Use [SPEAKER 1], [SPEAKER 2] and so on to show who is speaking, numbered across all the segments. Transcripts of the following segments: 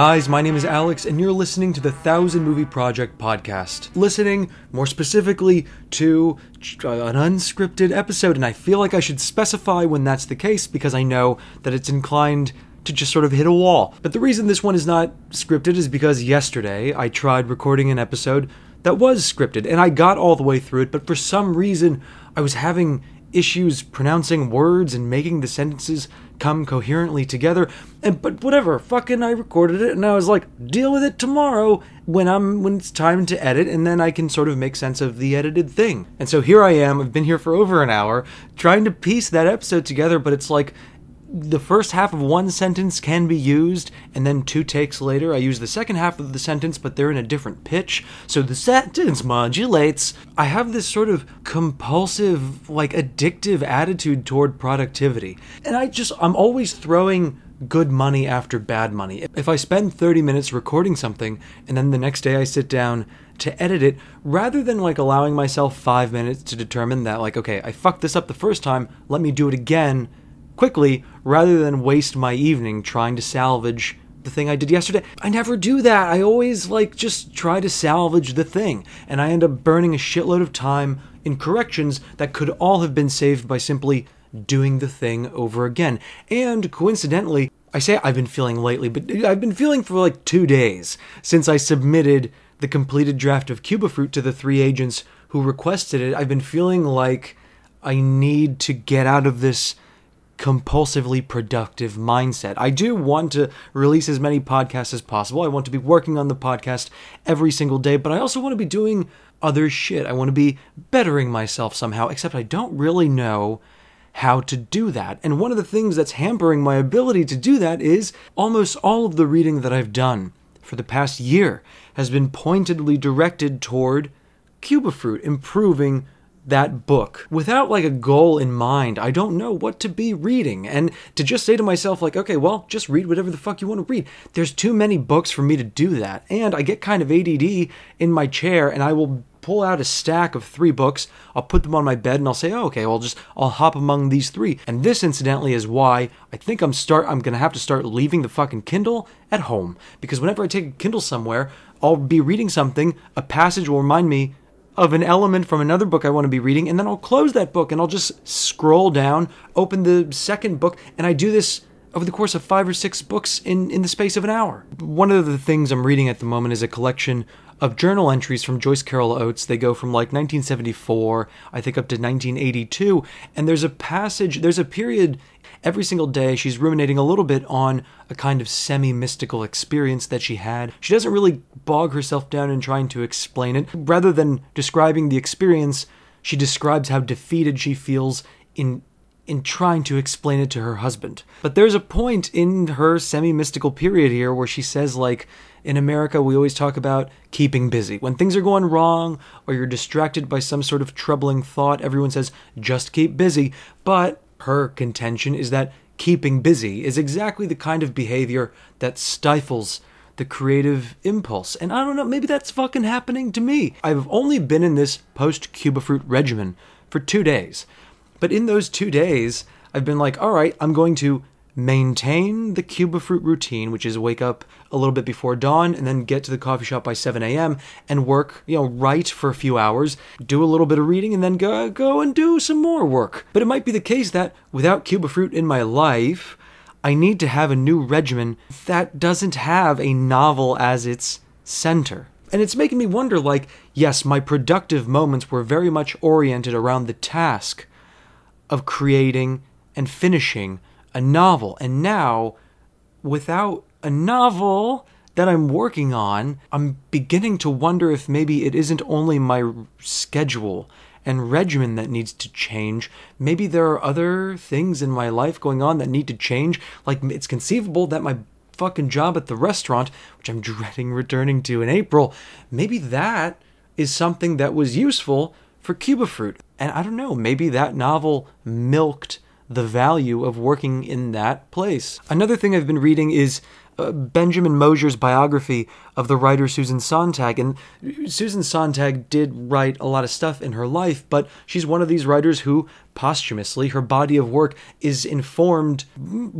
[SPEAKER 1] Guys, my name is Alex, and you're listening to the Thousand Movie Project podcast. Listening, more specifically, to an unscripted episode, and I feel like I should specify when that's the case because I know that it's inclined to just sort of hit a wall. But the reason this one is not scripted is because yesterday I tried recording an episode that was scripted, and I got all the way through it, but for some reason I was having issues pronouncing words and making the sentences come coherently together. And but whatever fucking i recorded it and i was like deal with it tomorrow when i'm when it's time to edit and then i can sort of make sense of the edited thing. And so here i am i've been here for over an hour trying to piece that episode together but it's like the first half of one sentence can be used, and then two takes later, I use the second half of the sentence, but they're in a different pitch, so the sentence modulates. I have this sort of compulsive, like addictive attitude toward productivity, and I just, I'm always throwing good money after bad money. If I spend 30 minutes recording something, and then the next day I sit down to edit it, rather than like allowing myself five minutes to determine that, like, okay, I fucked this up the first time, let me do it again quickly rather than waste my evening trying to salvage the thing I did yesterday. I never do that. I always like just try to salvage the thing, and I end up burning a shitload of time in corrections that could all have been saved by simply doing the thing over again. And coincidentally, I say I've been feeling lately, but I've been feeling for like two days since I submitted the completed draft of Cuba Fruit to the three agents who requested it. I've been feeling like I need to get out of this compulsively productive mindset. I do want to release as many podcasts as possible. I want to be working on the podcast every single day, but I also want to be doing other shit. I want to be bettering myself somehow, except I don't really know how to do that. And one of the things that's hampering my ability to do that is almost all of the reading that I've done for the past year has been pointedly directed toward Cuba Fruit, improving that book without like a goal in mind. I don't know what to be reading. And to just say to myself, like, okay, well, just read whatever the fuck you want to read. There's too many books for me to do that. And I get kind of ADD in my chair and I will pull out a stack of three books. I'll put them on my bed and I'll say, oh, okay, well, just I'll hop among these three. And this, incidentally, is why I think I'm start. I'm gonna have to start leaving the fucking Kindle at home because whenever I take a Kindle somewhere, I'll be reading something. A passage will remind me of an element from another book I want to be reading, and then I'll close that book and I'll just scroll down, open the second book, and I do this over the course of five or six books in, in the space of an hour. One of the things I'm reading at the moment is a collection of journal entries from Joyce Carol Oates. They go from like 1974, I think, up to 1982. And there's a passage, there's a period every single day she's ruminating a little bit on a kind of semi mystical experience that she had. She doesn't really bog herself down in trying to explain it. Rather than describing the experience, she describes how defeated she feels in in trying to explain it to her husband. But there's a point in her semi mystical period here where she says, like, in America, we always talk about keeping busy. When things are going wrong or you're distracted by some sort of troubling thought, everyone says, just keep busy. But her contention is that keeping busy is exactly the kind of behavior that stifles the creative impulse. And I don't know, maybe that's fucking happening to me. I've only been in this post Cuba fruit regimen for two days. But in those two days, I've been like, all right, I'm going to maintain the Cuba fruit routine, which is wake up a little bit before dawn and then get to the coffee shop by 7 a.m. and work, you know, write for a few hours, do a little bit of reading, and then go, go and do some more work. But it might be the case that without Cuba fruit in my life, I need to have a new regimen that doesn't have a novel as its center. And it's making me wonder like, yes, my productive moments were very much oriented around the task of creating and finishing a novel. And now, without a novel that I'm working on, I'm beginning to wonder if maybe it isn't only my schedule and regimen that needs to change. Maybe there are other things in my life going on that need to change. Like, it's conceivable that my fucking job at the restaurant, which I'm dreading returning to in April, maybe that is something that was useful for Cuba Fruit. And I don't know, maybe that novel milked the value of working in that place. Another thing I've been reading is uh, Benjamin Moser's biography of the writer Susan Sontag. And Susan Sontag did write a lot of stuff in her life, but she's one of these writers who posthumously, her body of work is informed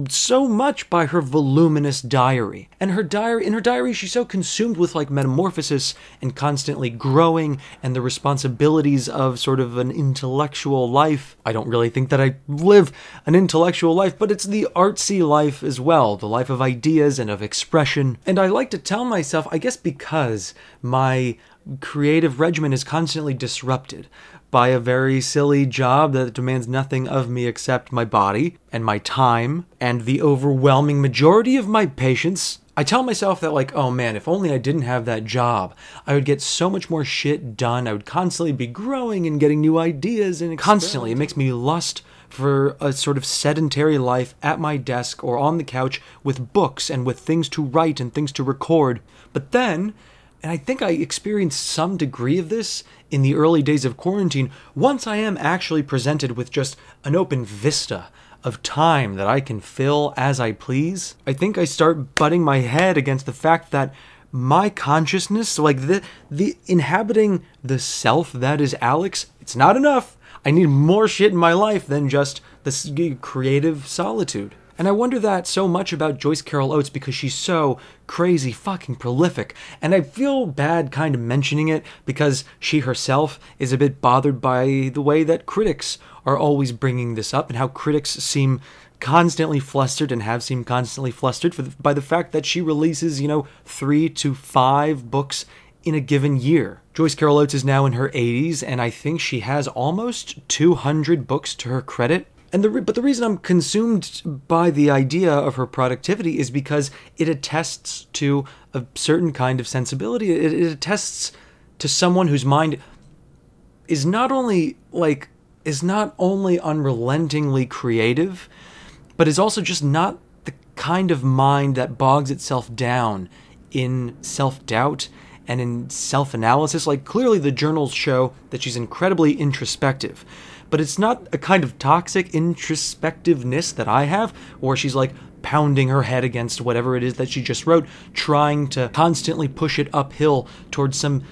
[SPEAKER 1] so much by her voluminous diary. And her diary, in her diary, she's so consumed with like metamorphosis and constantly growing and the responsibilities of sort of an intellectual life. I don't really think that I live an intellectual life, but it's the artsy life as well, the life of ideas and of expression. And I like to tell myself, I guess because my creative regimen is constantly disrupted by a very silly job that demands nothing of me except my body and my time and the overwhelming majority of my patience. I tell myself that, like, oh man, if only I didn't have that job, I would get so much more shit done. I would constantly be growing and getting new ideas and constantly. It makes me lust for a sort of sedentary life at my desk or on the couch with books and with things to write and things to record. But then, and I think I experienced some degree of this in the early days of quarantine, once I am actually presented with just an open vista of time that I can fill as I please, I think I start butting my head against the fact that my consciousness, like the the inhabiting the self that is Alex, it's not enough. I need more shit in my life than just this creative solitude. And I wonder that so much about Joyce Carol Oates because she's so crazy fucking prolific. And I feel bad kind of mentioning it because she herself is a bit bothered by the way that critics are always bringing this up and how critics seem constantly flustered and have seemed constantly flustered the, by the fact that she releases, you know, three to five books in a given year. Joyce Carol Oates is now in her 80s, and I think she has almost 200 books to her credit. And the but the reason I'm consumed by the idea of her productivity is because it attests to a certain kind of sensibility. It, it attests to someone whose mind is not only like is not only unrelentingly creative, but is also just not the kind of mind that bogs itself down in self-doubt and in self-analysis. Like clearly the journals show that she's incredibly introspective but it's not a kind of toxic introspectiveness that I have, or she's like pounding her head against whatever it is that she just wrote, trying to constantly push it uphill towards some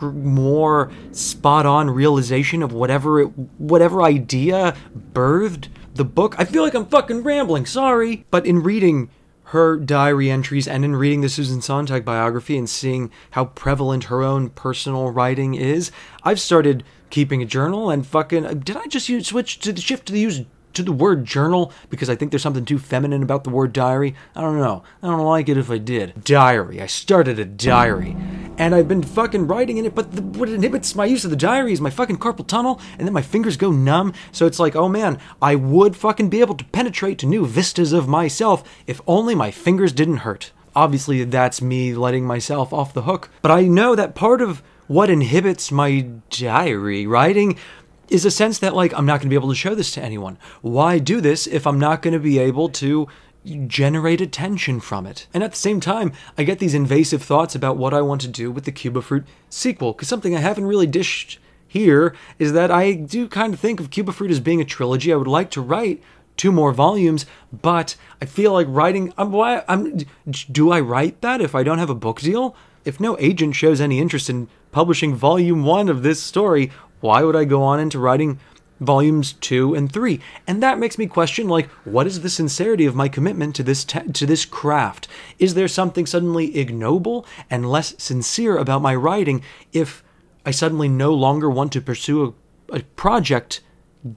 [SPEAKER 1] more spot on realization of whatever it, whatever idea birthed the book. I feel like I'm fucking rambling, sorry. But in reading her diary entries and in reading the Susan Sontag biography and seeing how prevalent her own personal writing is, I've started keeping a journal and fucking did I just use switch to the shift to the use to the word journal because I think there's something too feminine about the word diary. I don't know. I don't like it if I did. Diary. I started a diary. And I've been fucking writing in it, but the, what inhibits my use of the diary is my fucking carpal tunnel, and then my fingers go numb. So it's like, oh man, I would fucking be able to penetrate to new vistas of myself if only my fingers didn't hurt. Obviously, that's me letting myself off the hook. But I know that part of what inhibits my diary writing is a sense that like I'm not going to be able to show this to anyone. Why do this if I'm not going to be able to generate attention from it? And at the same time, I get these invasive thoughts about what I want to do with the Cuba Fruit sequel cuz something I haven't really dished here is that I do kind of think of Cuba Fruit as being a trilogy. I would like to write two more volumes, but I feel like writing I'm why I'm do I write that if I don't have a book deal? If no agent shows any interest in publishing volume one of this story, why would I go on into writing volumes two and three? And that makes me question, like, what is the sincerity of my commitment to this te- to this craft? Is there something suddenly ignoble and less sincere about my writing if I suddenly no longer want to pursue a, a project?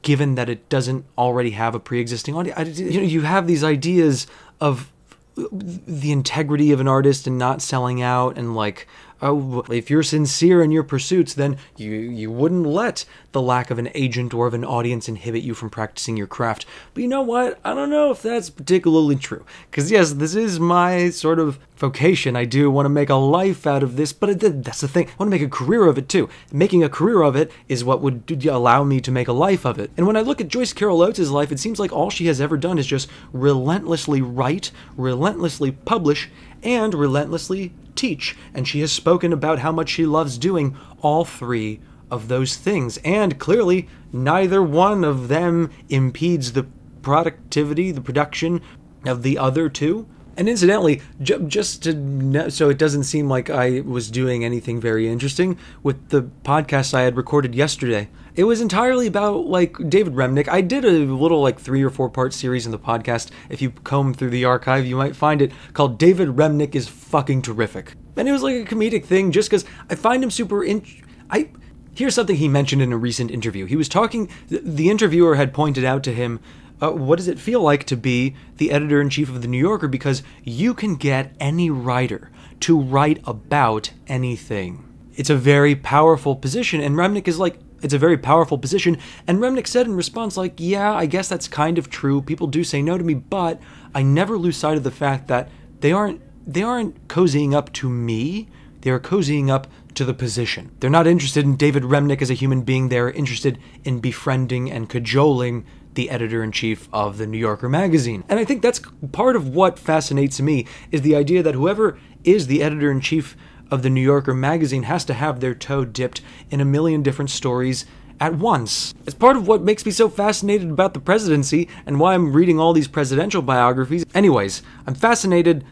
[SPEAKER 1] Given that it doesn't already have a pre-existing audience, you know, you have these ideas of the integrity of an artist and not selling out and like oh, if you're sincere in your pursuits, then you you wouldn't let the lack of an agent or of an audience inhibit you from practicing your craft. But you know what? I don't know if that's particularly true. Because yes, this is my sort of vocation. I do want to make a life out of this, but that's the thing. I want to make a career of it too. Making a career of it is what would allow me to make a life of it. And when I look at Joyce Carol Oates' life, it seems like all she has ever done is just relentlessly write, relentlessly publish, and relentlessly teach, and she has spoken about how much she loves doing all three of those things. And clearly, neither one of them impedes the productivity, the production of the other two. And incidentally, just to so it doesn't seem like I was doing anything very interesting with the podcast I had recorded yesterday. It was entirely about like David Remnick. I did a little like three or four part series in the podcast. If you comb through the archive, you might find it called David Remnick is fucking terrific. And it was like a comedic thing just because I find him super in. I here's something he mentioned in a recent interview. He was talking. The interviewer had pointed out to him uh, what does it feel like to be the editor in chief of the New Yorker? Because you can get any writer to write about anything. It's a very powerful position, and Remnick is like, it's a very powerful position. And Remnick said in response, like, yeah, I guess that's kind of true. People do say no to me, but I never lose sight of the fact that they aren't they aren't cozying up to me. They are cozying up to the position. They're not interested in David Remnick as a human being. They're interested in befriending and cajoling the editor in chief of the New Yorker magazine. And I think that's part of what fascinates me is the idea that whoever is the editor in chief of the New Yorker magazine has to have their toe dipped in a million different stories at once. It's part of what makes me so fascinated about the presidency and why I'm reading all these presidential biographies. Anyways, I'm fascinated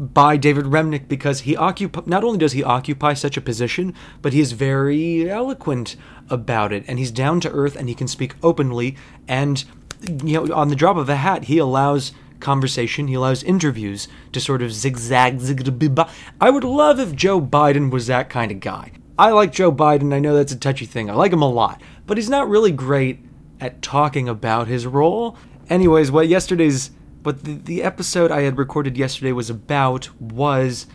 [SPEAKER 1] by David Remnick because he not only does he occupy such a position, but he is very eloquent about it and he's down to earth and he can speak openly and you know on the drop of a hat he allows conversation, he allows interviews to sort of zigzag zig I would love if Joe Biden was that kind of guy. I like Joe Biden, I know that's a touchy thing. I like him a lot, but he's not really great at talking about his role. Anyways, what yesterday's but the, the episode I had recorded yesterday was about was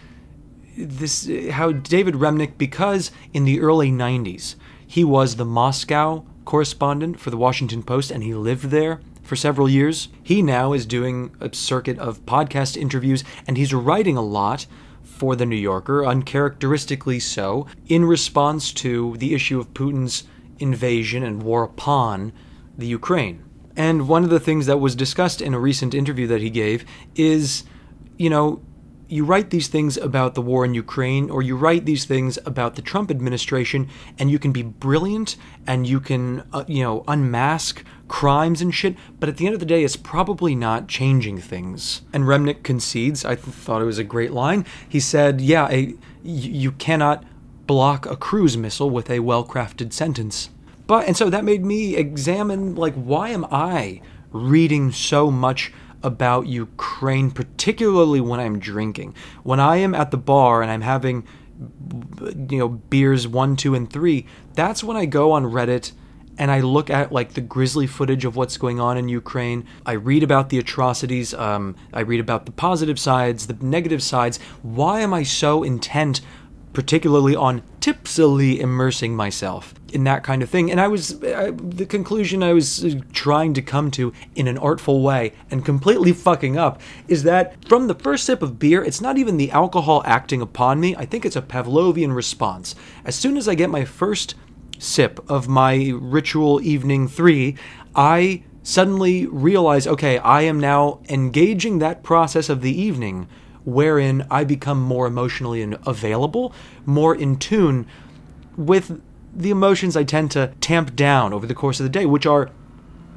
[SPEAKER 1] this how David Remnick, because in the early 90s, he was the Moscow correspondent for the Washington Post and he lived there for several years. He now is doing a circuit of podcast interviews and he's writing a lot for The New Yorker, uncharacteristically so, in response to the issue of Putin's invasion and war upon the Ukraine. And one of the things that was discussed in a recent interview that he gave is, you know, you write these things about the war in Ukraine, or you write these things about the Trump administration, and you can be brilliant and you can, uh, you know, unmask crimes and shit, but at the end of the day, it's probably not changing things. And Remnick concedes, I th- thought it was a great line. He said, Yeah, a, you cannot block a cruise missile with a well crafted sentence. But and so that made me examine like why am I reading so much about Ukraine particularly when I'm drinking. When I am at the bar and I'm having you know beers 1, 2 and 3, that's when I go on Reddit and I look at like the grisly footage of what's going on in Ukraine. I read about the atrocities. Um, I read about the positive sides, the negative sides. Why am I so intent particularly on tipsily immersing myself in that kind of thing. And I was, I, the conclusion I was trying to come to in an artful way and completely fucking up is that from the first sip of beer, it's not even the alcohol acting upon me. I think it's a Pavlovian response. As soon as I get my first sip of my ritual evening three, I suddenly realize okay, I am now engaging that process of the evening wherein I become more emotionally available, more in tune with the emotions I tend to tamp down over the course of the day, which are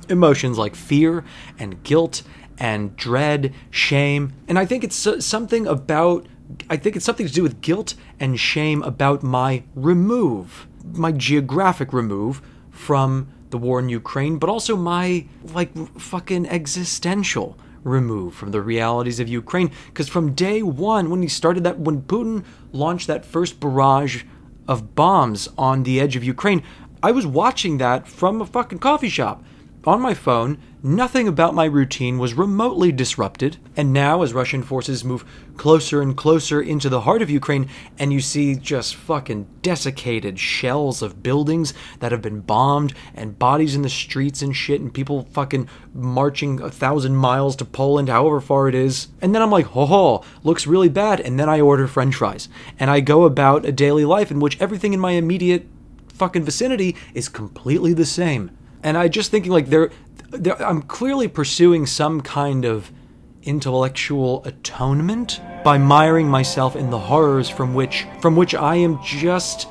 [SPEAKER 1] emotions like fear and guilt and dread, shame. And I think it's something about, I think it's something to do with guilt and shame about my remove, my geographic remove from the war in Ukraine, but also my, like, fucking existential removed from the realities of Ukraine. Because from day one, when he started that, when Putin launched that first barrage of bombs on the edge of Ukraine, I was watching that from a fucking coffee shop on my phone, nothing about my routine was remotely disrupted. And now, as Russian forces move closer and closer into the heart of Ukraine, and you see just fucking desiccated shells of buildings that have been bombed, and bodies in the streets and shit, and people fucking marching a thousand miles to Poland, however far it is. And then I'm like, ho ho, looks really bad. And then I order french fries. And I go about a daily life in which everything in my immediate fucking vicinity is completely the same and I just thinking like they're I'm clearly pursuing some kind of intellectual atonement by miring myself in the horrors from which from which I am just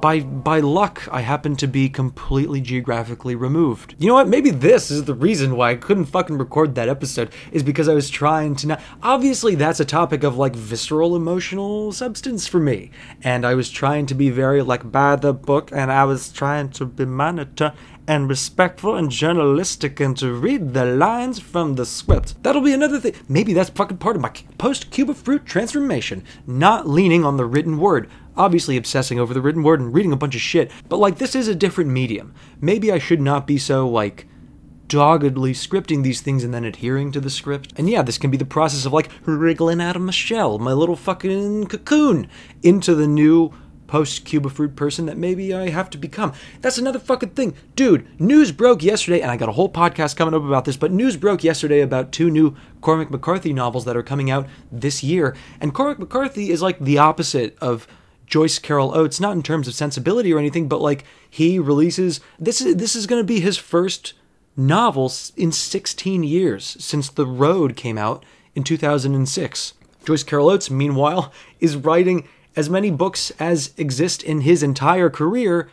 [SPEAKER 1] by by luck I happen to be completely geographically removed. You know what? Maybe this is the reason why I couldn't fucking record that episode is because I was trying to not obviously that's a topic of like visceral emotional substance for me. And I was trying to be very like by the book and I was trying to be monitor and respectful and journalistic and to read the lines from the script. That'll be another thing. Maybe that's fucking part of my post Cuba fruit transformation, not leaning on the written word obviously obsessing over the written word and reading a bunch of shit, but like this is a different medium. Maybe I should not be so like doggedly scripting these things and then adhering to the script. And yeah, this can be the process of like wriggling out of my shell, my little fucking cocoon, into the new post Cuba fruit person that maybe I have to become. That's another fucking thing. Dude, news broke yesterday, and I got a whole podcast coming up about this, but news broke yesterday about two new Cormac McCarthy novels that are coming out this year. And Cormac McCarthy is like the opposite of Joyce Carol Oates, not in terms of sensibility or anything, but like he releases this is this is going to be his first novel in 16 years since The Road came out in 2006. Joyce Carol Oates, meanwhile, is writing as many books as exist in his entire career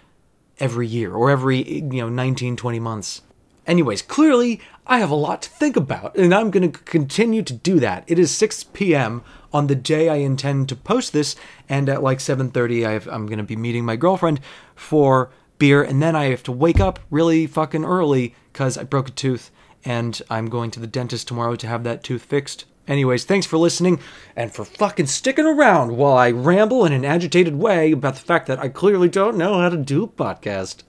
[SPEAKER 1] every year or every you know 19 20 months. Anyways, clearly I have a lot to think about, and I'm going to continue to do that. It is 6 p.m. on the day I intend to post this, and at like 7:30, I am going to be meeting my girlfriend for beer, and then I have to wake up really fucking early because I broke a tooth, and I'm going to the dentist tomorrow to have that tooth fixed. Anyways, thanks for listening and for fucking sticking around while I ramble in an agitated way about the fact that I clearly don't know how to do a podcast.